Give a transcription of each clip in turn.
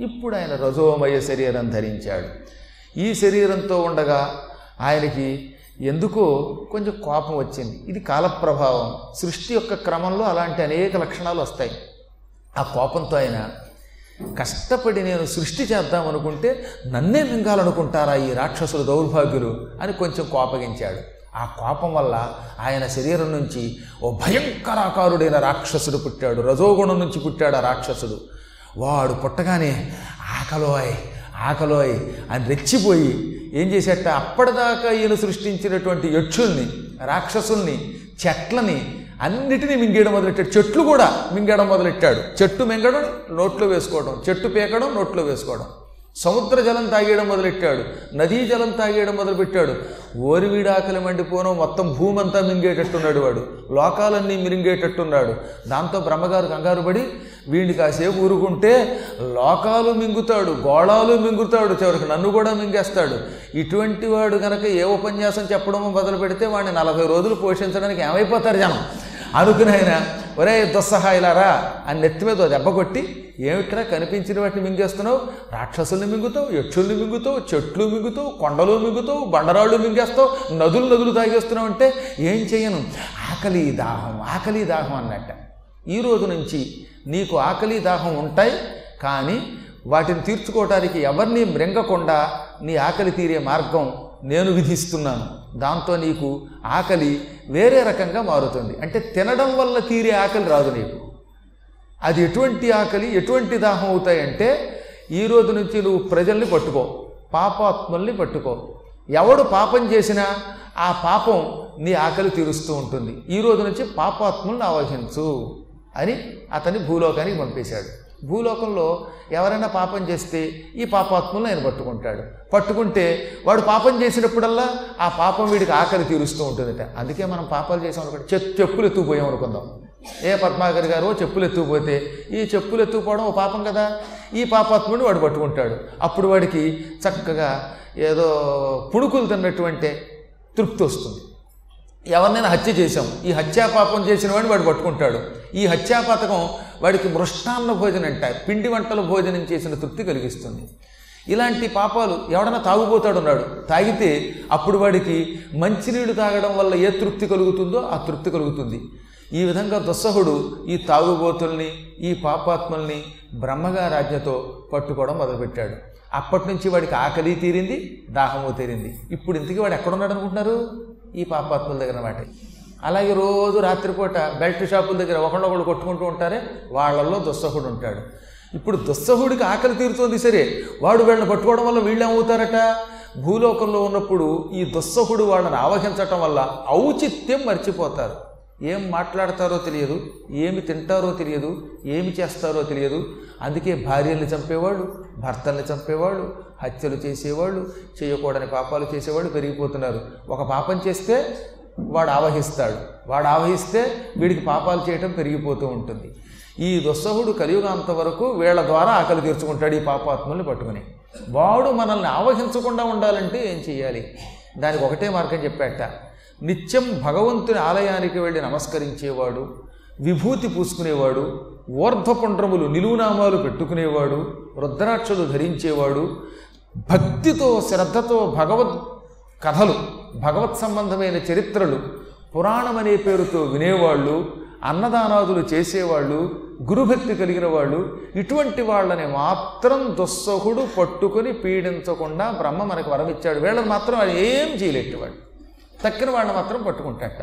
ఇప్పుడు ఆయన రజోమయ శరీరం ధరించాడు. ఈ శరీరంతో ఉండగా ఆయనకి ఎందుకో కొంచెం కోపం వచ్చింది. ఇది కాలప్రభావం. సృష్టి యొక్క క్రమంలో అలాంటి అనేక లక్షణాలు వస్తాయి. ఆ కోపంతో ఆయన కష్టపడి నేను సృష్టి చేద్దామనుకుంటే నన్నే మింగాలనుకుంటారా ఈ రాక్షసులు దౌర్భాగ్యులు? అని కొంచెం కోపగించాడు. ఆ కోపం వల్ల ఆయన శరీరం నుంచి ఓ భయంకరాకారుడైన రాక్షసుడు పుట్టాడు. రజోగుణం నుంచి పుట్టాడు ఆ రాక్షసుడు. వాడు పుట్టగానే ఆకలోయ్ ఆకలోయ్ అని రెచ్చిపోయి ఏం చేసేట? అప్పటిదాకా ఈయన సృష్టించినటువంటి యక్షుల్ని రాక్షసుల్ని చెట్లని అన్నిటినీ మింగేయడం మొదలెట్టాడు. చెట్లు కూడా మింగేయడం మొదలెట్టాడు. చెట్టు మింగడం నోట్లో వేసుకోవడం. చెట్టు పీకడం నోట్లో వేసుకోవడం. సముద్ర జలం తాగేయడం మొదలెట్టాడు. నదీ జలం తాగేయడం మొదలుపెట్టాడు. ఓరి వీడాకలి మండిపోను మొత్తం భూమి అంతా మింగేటట్టున్నాడు వాడు. లోకాలన్నీ మిరింగేటట్టున్నాడు. దాంతో బ్రహ్మగారు కంగారు పడి వీడిని కాసేపు ఊరుకుంటే లోకాలు మింగుతాడు గోళాలు మింగుతాడు చివరికి నన్ను కూడా మింగేస్తాడు. ఇటువంటి వాడు గనక ఏ ఉపన్యాసం చెప్పడం మొదలు పెడితే వాడిని నలభై రోజులు పోషించడానికి ఏమైపోతారు జనం? అనుకుని ఆయన ఒరే దుస్సహాయిలారా అని నెత్తి మీద దెబ్బ కొట్టి ఏమిట్రా కనిపించిన వాటిని మింగేస్తున్నావు? రాక్షసుల్ని మింగుతావు యక్షుల్ని మింగుతావు చెట్లు మింగుతావు కొండలు మింగుతావు బండరాళ్ళు మింగేస్తావు నదులు నదులు తాగేస్తున్నావు అంటే ఏం చేయను? ఆకలి దాహం ఆకలి దాహం అన్నట్ట. ఈ రోజు నుంచి నీకు ఆకలి దాహం ఉంటాయి కానీ వాటిని తీర్చుకోవటానికి ఎవరిని మృంగకుండా నీ ఆకలి తీరే మార్గం నేను విధిస్తున్నాను. దాంతో నీకు ఆకలి వేరే రకంగా మారుతుంది. అంటే తినడం వల్ల తీరే ఆకలి రాదు నీకు. అది ఎటువంటి ఆకలి ఎటువంటి దాహం అవుతాయంటే ఈ రోజు నుంచి నువ్వు ప్రజల్ని పట్టుకో పాపాత్మల్ని పట్టుకో. ఎవడు పాపం చేసినా ఆ పాపం నీ ఆకలి తీరుస్తూ ఉంటుంది. ఈ రోజు నుంచి పాపాత్ముల్ని ఆవహించు అని అతన్ని భూలోకానికి పంపేశాడు. భూలోకంలో ఎవరైనా పాపం చేస్తే ఈ పాపాత్ములను ఆయన పట్టుకుంటాడు. పట్టుకుంటే వాడు పాపం చేసినప్పుడల్లా ఆ పాపం వీడికి ఆకలి తీరుస్తూ ఉంటుందట. అందుకే మనం పాపాలు చేసాం అనుకోండి. చెప్పులు ఎత్తుకుపోయాం అనుకుందాం. ఏ పద్మాకర్ గారు చెప్పులు ఎత్తుకుపోతే ఈ చెప్పులు ఎత్తుకుపోవడం ఓ పాపం కదా? ఈ పాపాత్ముడిని వాడు పట్టుకుంటాడు. అప్పుడు వాడికి చక్కగా ఏదో పుణుకులు తిన్నటువంటి తృప్తి వస్తుంది. ఎవరినైనా హత్య చేశాం. ఈ హత్యా పాపం చేసిన వాడిని వాడు పట్టుకుంటాడు. ఈ హత్యా పథకం వాడికి మృష్టాన్న భోజనం అంట పిండి వంటల భోజనం చేసిన తృప్తి కలిగిస్తుంది. ఇలాంటి పాపాలు ఎవడన్నా తాగుపోతాడున్నాడు తాగితే అప్పుడు వాడికి మంచినీళ్ళు తాగడం వల్ల ఏ తృప్తి కలుగుతుందో ఆ తృప్తి కలుగుతుంది. ఈ విధంగా దుస్సహుడు ఈ తాగుబోతుల్ని ఈ పాపాత్మల్ని బ్రహ్మగారాజ్ఞతో పట్టుకోవడం మొదలుపెట్టాడు. అప్పటి నుంచి వాడికి ఆకలి తీరింది దాహము తీరింది. ఇప్పుడు ఇంతకీ వాడు ఎక్కడున్నాడు అనుకుంటున్నారు ఈ పాపాత్మల దగ్గర మాట అలాగే రోజు రాత్రిపూట బెల్ట్ షాపుల దగ్గర ఒకళ్ళొకళ్ళు కొట్టుకుంటూ ఉంటారే వాళ్ళల్లో దుస్సహుడు ఉంటాడు. ఇప్పుడు దుస్సహుడికి ఆకలి తీరుతోంది సరే వాడు వీళ్ళని పట్టుకోవడం వల్ల వీళ్ళేమవుతారట? భూలోకంలో ఉన్నప్పుడు ఈ దుస్సహుడు వాళ్ళని ఆవహించటం వల్ల ఔచిత్యం మర్చిపోతారు. ఏం మాట్లాడతారో తెలియదు ఏమి తింటారో తెలియదు ఏమి చేస్తారో తెలియదు. అందుకే భార్యల్ని చంపేవాళ్ళు భర్తల్ని చంపేవాళ్ళు హత్యలు చేసేవాళ్ళు చేయకూడని పాపాలు చేసేవాళ్ళు పెరిగిపోతున్నారు. ఒక పాపం చేస్తే వాడు ఆవహిస్తాడు. వాడు ఆవహిస్తే వీడికి పాపాలు చేయటం పెరిగిపోతూ ఉంటుంది. ఈ దుస్సహుడు కలియుగాంత వరకు వీళ్ళ ద్వారా ఆకలి తీర్చుకుంటాడు ఈ పాపాత్ముల్ని పట్టుకుని. వాడు మనల్ని ఆవహించకుండా ఉండాలంటే ఏం చేయాలి దానికి ఒకటే మార్గం చెప్పాట. నిత్యం భగవంతుని ఆలయానికి వెళ్ళి నమస్కరించేవాడు విభూతి పూసుకునేవాడు ఊర్ధ్వపుండ్రములు నిలువునామాలు పెట్టుకునేవాడు రుద్రాక్షలు ధరించేవాడు భక్తితో శ్రద్ధతో భగవద్ కథలు భగవత్ సంబంధమైన చరిత్రలు పురాణం అనే పేరుతో వినేవాళ్ళు అన్నదానాదులు చేసేవాళ్ళు గురుభక్తి కలిగిన వాళ్ళు ఇటువంటి వాళ్ళని మాత్రం దుస్సహుడు పట్టుకొని పీడించకుండా బ్రహ్మ మనకు వరమిచ్చాడు. వీళ్ళని మాత్రం అది ఏం చేయలేటివాడు తక్కిన వాళ్ళని మాత్రం పట్టుకుంటాట.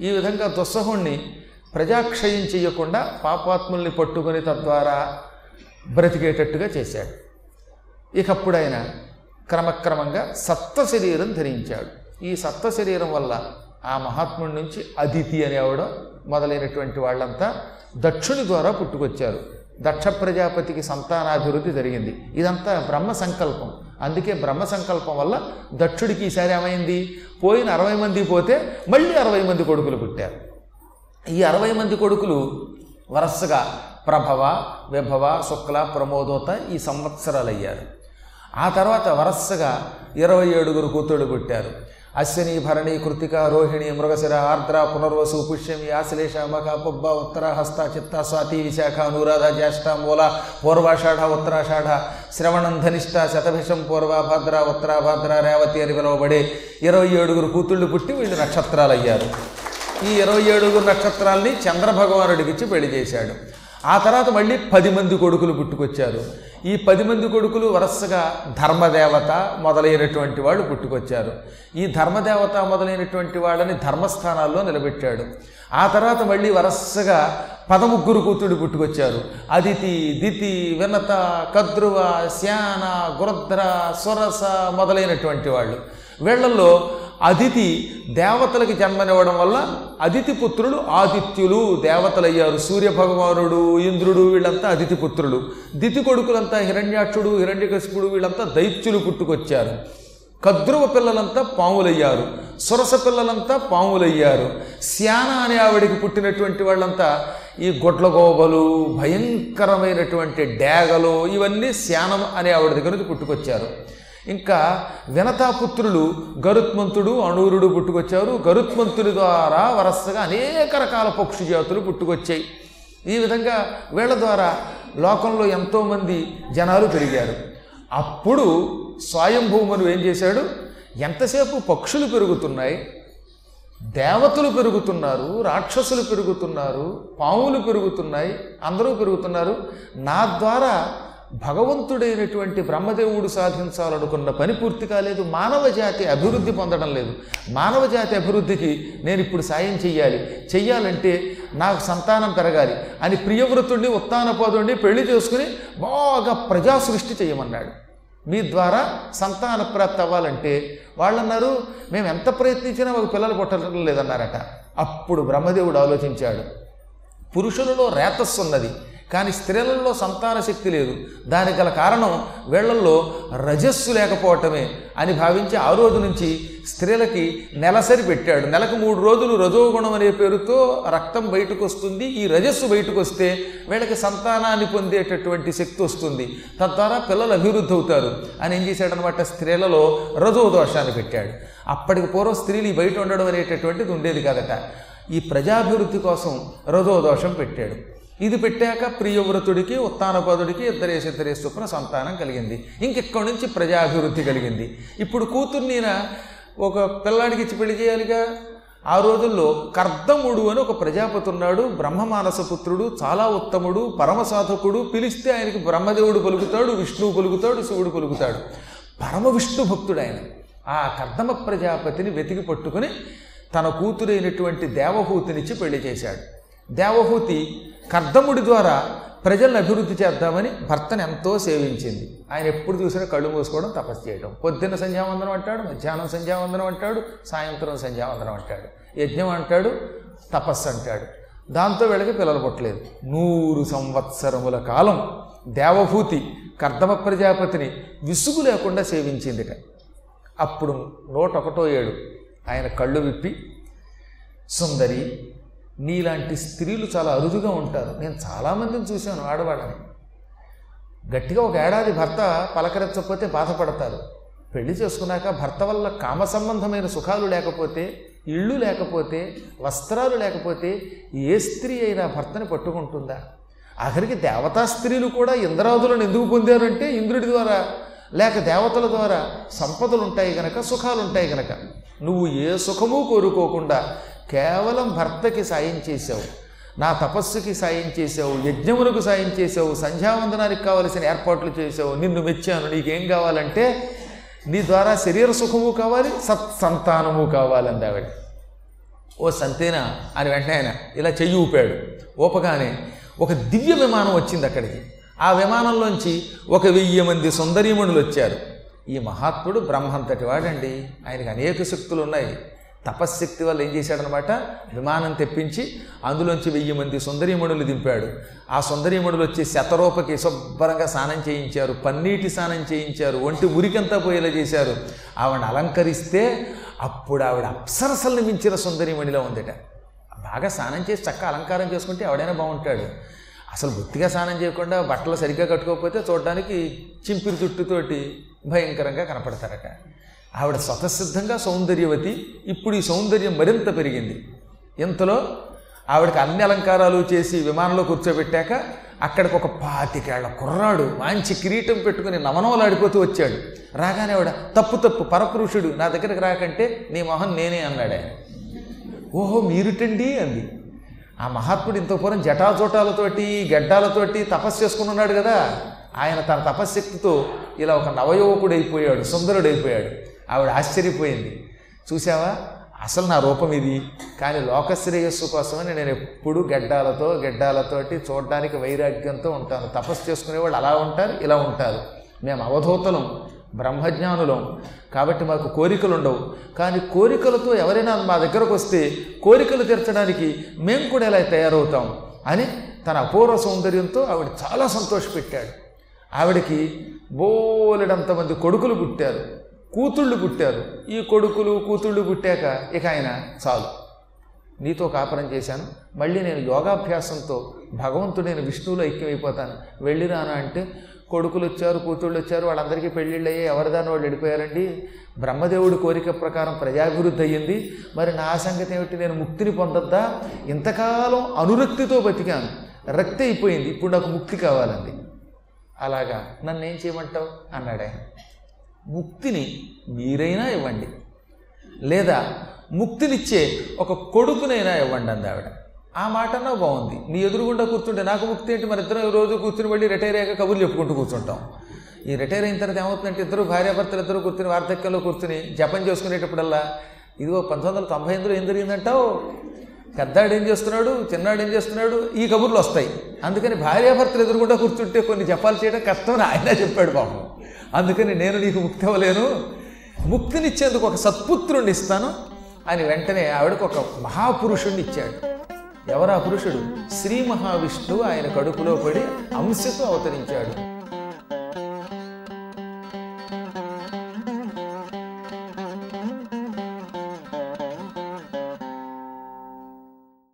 ఈ విధంగా దుస్సహుణ్ణి ప్రజాక్షయం చేయకుండా పాపాత్ముల్ని పట్టుకొని తద్వారా బ్రతికేటట్టుగా చేశాడు. ఇకప్పుడు ఆయన క్రమక్రమంగా సత్వ శరీరం ధరించాడు. ఈ సత్వ శరీరం వల్ల ఆ మహాత్ముడి నుంచి అదితి అనేవాడు మొదలైనటువంటి వాళ్ళంతా దక్షుని ద్వారా పుట్టుకొచ్చారు. దక్ష ప్రజాపతికి సంతానాభివృద్ధి జరిగింది. ఇదంతా బ్రహ్మ సంకల్పం. అందుకే బ్రహ్మ సంకల్పం వల్ల దక్షుడికి ఈసారి ఏమైంది? పోయిన అరవై మంది పోతే మళ్ళీ అరవై మంది కొడుకులు పుట్టారు. ఈ అరవై మంది కొడుకులు వరుసగా ప్రభవ విభవ శుక్ల ప్రమోదోత ఈ సంవత్సరాలు అయ్యారు ఆ తర్వాత వరుసగా ఇరవై ఏడుగురు కూతుళ్ళు పుట్టారు. అశ్విని భరణి కృతిక రోహిణి మృగశిర ఆర్ద్ర పునర్వసు పుష్యమి ఆశ్లేష మఖ పుబ్బ ఉత్తర హస్త చిత్త స్వాతి విశాఖ అనురాధ జ్యేష్ఠ మూల పూర్వాషాఢ ఉత్తరాషాఢ శ్రవణం ధనిష్ట శతభిషం పూర్వ భద్ర ఉత్తరాభద్ర రేవతి అని పిలువబడే ఇరవై ఏడుగురు కూతుళ్ళు పుట్టి వీళ్ళు నక్షత్రాలు అయ్యారు ఈ ఇరవై ఏడుగురు నక్షత్రాల్ని చంద్రభగవానుడికిచ్చి పెళ్ళి చేశాడు. ఆ తర్వాత మళ్ళీ పది మంది కొడుకులు పుట్టుకొచ్చారు. ఈ పది మంది కొడుకులు వరుసగా ధర్మదేవత మొదలైనటువంటి వాళ్ళు పుట్టుకొచ్చారు. ఈ ధర్మదేవత మొదలైనటువంటి వాళ్ళని ధర్మస్థానాల్లో నిలబెట్టాడు. ఆ తర్వాత మళ్ళీ వరుసగా పదముగ్గురు కూతుడు పుట్టుకొచ్చారు. అదితి దితి వినత కద్రువ శ్యాన గురద్ర సురస మొదలైనటువంటి వాళ్ళు. వీళ్ళల్లో అదితి దేవతలకి జన్మనివ్వడం వల్ల అదితి పుత్రులు ఆదిత్యులు దేవతలయ్యారు. సూర్య భగవానుడు ఇంద్రుడు వీళ్ళంతా అదితి పుత్రులు. దితి కొడుకులంతా హిరణ్యాక్షుడు హిరణ్యకశిపుడు వీళ్ళంతా దైత్యులు పుట్టుకొచ్చారు. కద్రువ పిల్లలంతా పాములయ్యారు. సురస పిల్లలంతా పాములయ్యారు. శ్యాన అనే ఆవిడికి పుట్టినటువంటి వాళ్ళంతా ఈ గొడ్లగోబలు భయంకరమైనటువంటి డేగలు ఇవన్నీ శ్యానం అనే ఆవిడ దగ్గర నుంచి పుట్టుకొచ్చారు. ఇంకా వినతాపుత్రులు గరుత్మంతుడు అణూరుడు పుట్టుకొచ్చారు. గరుత్మంతుడి ద్వారా వరసగా అనేక రకాల పక్షి జాతులు పుట్టుకొచ్చాయి. ఈ విధంగా వీళ్ళ ద్వారా లోకంలో ఎంతోమంది జనాలు పెరిగారు. అప్పుడు స్వయంభూమును ఏం చేశాడు? ఎంతసేపు పక్షులు పెరుగుతున్నాయి దేవతలు పెరుగుతున్నారు రాక్షసులు పెరుగుతున్నారు పాములు పెరుగుతున్నాయి అందరూ పెరుగుతున్నారు. నా ద్వారా భగవంతుడైనటువంటి బ్రహ్మదేవుడు సాధించాలనుకున్న పని పూర్తి కాలేదు మానవ జాతి అభివృద్ధి పొందడం లేదు. మానవ జాతి అభివృద్ధికి నేను ఇప్పుడు సాయం చెయ్యాలి. చెయ్యాలంటే నాకు సంతానం పెరగాలి అని ప్రియవ్రతుడిని ఉత్తానపదుడిని పెళ్ళి చేసుకుని బాగా ప్రజా సృష్టి చేయమన్నాడు. మీ ద్వారా సంతాన ప్రాప్తి అవ్వాలంటే వాళ్ళన్నారు మేము ఎంత ప్రయత్నించినా మాకు పిల్లలు పుట్టడం లేదన్నారట. అప్పుడు బ్రహ్మదేవుడు ఆలోచించాడు. పురుషులలో రేతస్సు ఉన్నది. కానీ స్త్రీలలో సంతాన శక్తి లేదు. దానికి గల కారణం వీళ్ళల్లో రజస్సు లేకపోవటమే అని భావించి ఆ రోజు నుంచి స్త్రీలకి నెలసరి పెట్టాడు. నెలకు మూడు రోజులు రజోగుణం అనే పేరుతో రక్తం బయటకు వస్తుంది ఈ రజస్సు బయటకు వస్తే వీళ్ళకి సంతానాన్ని పొందేటటువంటి శక్తి వస్తుంది. తద్వారా పిల్లలు అభివృద్ధి అవుతారు అని ఏం చేశాడనమాట స్త్రీలలో రజో దోషాన్ని పెట్టాడు. అప్పటికి పూర్వం స్త్రీలు బయట ఉండడం అనేటటువంటిది ఉండేది కదట. ఈ ప్రజాభివృద్ధి కోసం రజో దోషం పెట్టాడు. ఇది పెట్టాక ప్రియవ్రతుడికి ఉత్తానపదుడికి ఇద్దరేసి ఇద్దరేసి చొప్పున సంతానం కలిగింది. ఇంకెక్కడి నుంచి ప్రజాభివృద్ధి కలిగింది? ఇప్పుడు కూతుర్నిన ఒక పిల్లాడికి ఇచ్చి పెళ్ళి చేయాలిగా? ఆ రోజుల్లో కర్దముడు అని ఒక ప్రజాపతి ఉన్నాడు బ్రహ్మమానస పుత్రుడు చాలా ఉత్తముడు పరమ సాధకుడు పిలిస్తే ఆయనకి బ్రహ్మదేవుడు పలుకుతాడు విష్ణువు పలుకుతాడు శివుడు పలుకుతాడు. పరమ విష్ణు భక్తుడు ఆయన. ఆ కర్దమ ప్రజాపతిని వెతికి పట్టుకుని తన కూతురైనటువంటి దేవహూతినిచ్చి పెళ్ళి చేశాడు. దేవహూతి కర్దముడి ద్వారా ప్రజలను అభివృద్ధి చేద్దామని భర్తను ఎంతో సేవించింది. ఆయన ఎప్పుడు చూసినా కళ్ళు మూసుకోవడం తపస్సు చేయడం. పొద్దున్న సంధ్యావందనం అంటాడు మధ్యాహ్నం సంధ్యావందనం అంటాడు సాయంత్రం సంధ్యావందనం అంటాడు. యజ్ఞం అంటాడు తపస్సు అంటాడు. దాంతో వీళ్ళకి పిల్లలు పుట్టలేదు. నూరు సంవత్సరముల కాలం దేవభూతి కర్దమ ప్రజాపతిని విసుగు లేకుండా సేవించిందిట. అప్పుడు నూట ఒకటో ఏడు ఆయన కళ్ళు విప్పి సుందరి నీలాంటి స్త్రీలు చాలా అరుదుగా ఉంటారు. నేను చాలామందిని చూశాను ఆడవాళ్ళని. గట్టిగా ఒక ఏడాది భర్త పలకరించకపోతే బాధపడతారు. పెళ్ళి చేసుకున్నాక భర్త వల్ల కామ సంబంధమైన సుఖాలు లేకపోతే ఇళ్ళు లేకపోతే వస్త్రాలు లేకపోతే ఏ స్త్రీ అయినా భర్తని పట్టుకుంటుందా? ఆఖరికి దేవతా స్త్రీలు కూడా ఇంద్రాదులను ఎందుకు పొందారంటే ఇంద్రుడి ద్వారా లేక దేవతల ద్వారా సంపదలు ఉంటాయి గనక సుఖాలు ఉంటాయి గనక. నువ్వు ఏ సుఖము కోరుకోకుండా కేవలం భర్తకి సాయం చేశావు నా తపస్సుకి సాయం చేసావు యజ్ఞములకు సాయం చేసావు సంధ్యావందనానికి కావలసిన ఏర్పాట్లు చేసావు నిన్ను మెచ్చాను నీకేం కావాలంటే నీ ద్వారా శరీర సుఖము కావాలి సత్సంతానము కావాలంది ఆవిడ. ఓ సంతేనా? అని వెంటనే ఆయన ఇలా చెయ్యి ఊపాడు. ఊపగానే ఒక దివ్య విమానం వచ్చింది అక్కడికి. ఆ విమానంలోంచి ఒక వెయ్యి మంది సుందరీమణులు వచ్చారు. ఈ మహాత్ముడు బ్రహ్మంతటి వాడండి. ఆయనకి అనేక శక్తులు ఉన్నాయి తపశ్శక్తి వల్ల ఏం చేశాడనమాట? విమానం తెప్పించి అందులోంచి వెయ్యి మంది సుందరీమణులు దింపాడు. ఆ సుందరీమణులు వచ్చి శతరూపకి శుభ్రంగా స్నానం చేయించారు పన్నీటి స్నానం చేయించారు ఒంటి ఉరికంతా పోయేలా చేశారు. ఆవిడ అలంకరిస్తే అప్పుడు ఆవిడ అప్సరసల్ని మించిన సుందరీమణిలో ఉందట. బాగా స్నానం చేసి చక్కగా అలంకారం చేసుకుంటే ఎవడైనా బాగుంటాడు. అసలు బొత్తిగా స్నానం చేయకుండా బట్టలు సరిగ్గా కట్టుకోకపోతే చూడడానికి చింపిరి చుట్టుతోటి భయంకరంగా కనపడతారట. ఆవిడ స్వతసిద్ధంగా సౌందర్యవతి ఇప్పుడు ఈ సౌందర్యం మరింత పెరిగింది. ఇంతలో ఆవిడకి అన్ని అలంకారాలు చేసి విమానంలో కూర్చోబెట్టాక అక్కడికి ఒక పాతికేళ్ళ కుర్రాడు మంచి కిరీటం పెట్టుకుని నవనవలాడిపోతూ వచ్చాడు. రాగానే ఆవిడ తప్పు తప్పు పరపురుషుడు నా దగ్గరికి రాకంటే నీ మొహం నేనే అన్నాడు. ఆయన ఓహో మీరుటండి అంది. ఆ మహాత్ముడు ఇంత పూర్వం జటాజోటాలతోటి గడ్డాలతోటి తపస్సు చేసుకుని ఉన్నాడు కదా. ఆయన తన తపశ్శక్తితో ఇలా ఒక నవయువకుడైపోయాడు సుందరుడైపోయాడు. ఆవిడ ఆశ్చర్యపోయింది. చూసావా అసలు నా రూపం ఇది. కానీ లోకశ్రేయస్సు కోసమని నేను ఎప్పుడు గడ్డాలతో గడ్డాలతోటి చూడడానికి వైరాగ్యంతో ఉంటాను. తపస్సు చేసుకునేవాళ్ళు అలా ఉంటారు ఇలా ఉంటారు. మేము అవధూతలం బ్రహ్మజ్ఞానులం. కాబట్టి మాకు కోరికలు ఉండవు కానీ కోరికలతో ఎవరైనా మా దగ్గరకు వస్తే కోరికలు తీర్చడానికి మేము కూడా ఇలా తయారవుతాం అని తన అపూర్వ సౌందర్యంతో ఆవిడ చాలా సంతోషపెట్టాడు. ఆవిడకి బోలెడంతమంది కొడుకులు పుట్టారు. కూతుళ్ళు పుట్టారు. ఈ కొడుకులు కూతుళ్ళు పుట్టాక ఇక ఆయన చాలు. నీతో కాపురం చేశాను. మళ్ళీ నేను యోగాభ్యాసంతో భగవంతుడైన విష్ణువులో ఐక్యమైపోతాను. వెళ్ళిరాను అంటే కొడుకులు వచ్చారు కూతుళ్ళు వచ్చారు వాళ్ళందరికీ పెళ్ళిళ్ళు అయ్యి ఎవరిదాని వాళ్ళు వెళ్ళిపోయారండి? బ్రహ్మదేవుడి కోరిక ప్రకారం ప్రజాభివృద్ధి అయ్యింది. మరి నా సంగతి ఏమిటి? నేను ముక్తిని పొందొద్దా? ఇంతకాలం అనురక్తితో బతికాను. రక్తి అయిపోయింది. ఇప్పుడు నాకు ముక్తి కావాలండి. అలాగా. నన్ను ఏం చేయమంటావు? అన్నాడు ఆయన ముక్తిని మీరైనా ఇవ్వండి. లేదా ముక్తినిచ్చే ఒక కొడుకునైనా ఇవ్వండి అంది ఆవిడ. ఆ మాటన్నా బాగుంది. నీ ఎదురుగుండా కూర్చుంటే నాకు ముక్తి ఏంటి? మరి ఇద్దరం రోజు కూర్చుని మళ్ళీ రిటైర్ అయ్యాక కబుర్లు చెప్పుకుంటూ కూర్చుంటాం. ఈ రిటైర్ అయిన తర్వాత ఏమవుతుందంటే ఇద్దరు భార్యాభర్తలు ఇద్దరు కూర్చుని వార్ధక్యంలో కూర్చుని జపం చేసుకునేటప్పుడల్లా ఇదిగో పంతొమ్మిది వందల తొంభై ఎనిమిదిలో ఏం జరిగిందంటావు? పెద్దాడు ఏం చేస్తున్నాడు చిన్నాడు ఏం చేస్తున్నాడు ఈ కబుర్లు వస్తాయి. అందుకని భార్యాభర్తలు ఎదురుకుండా కూర్చుంటే కొన్ని జపాలు చేయడం కష్టమని ఆయన చెప్పాడు పాపం. అందుకని నేను నీకు ముక్తి అవ్వలేను ముక్తినిచ్చేందుకు ఒక సత్పుత్రుణ్ణి ఇస్తాను. అని వెంటనే ఆవిడకు ఒక మహాపురుషుణ్ణి ఇచ్చాడు. ఎవరా పురుషుడు? శ్రీ మహావిష్ణువు ఆయన కడుపులో పడి అంశతో అవతరించాడు.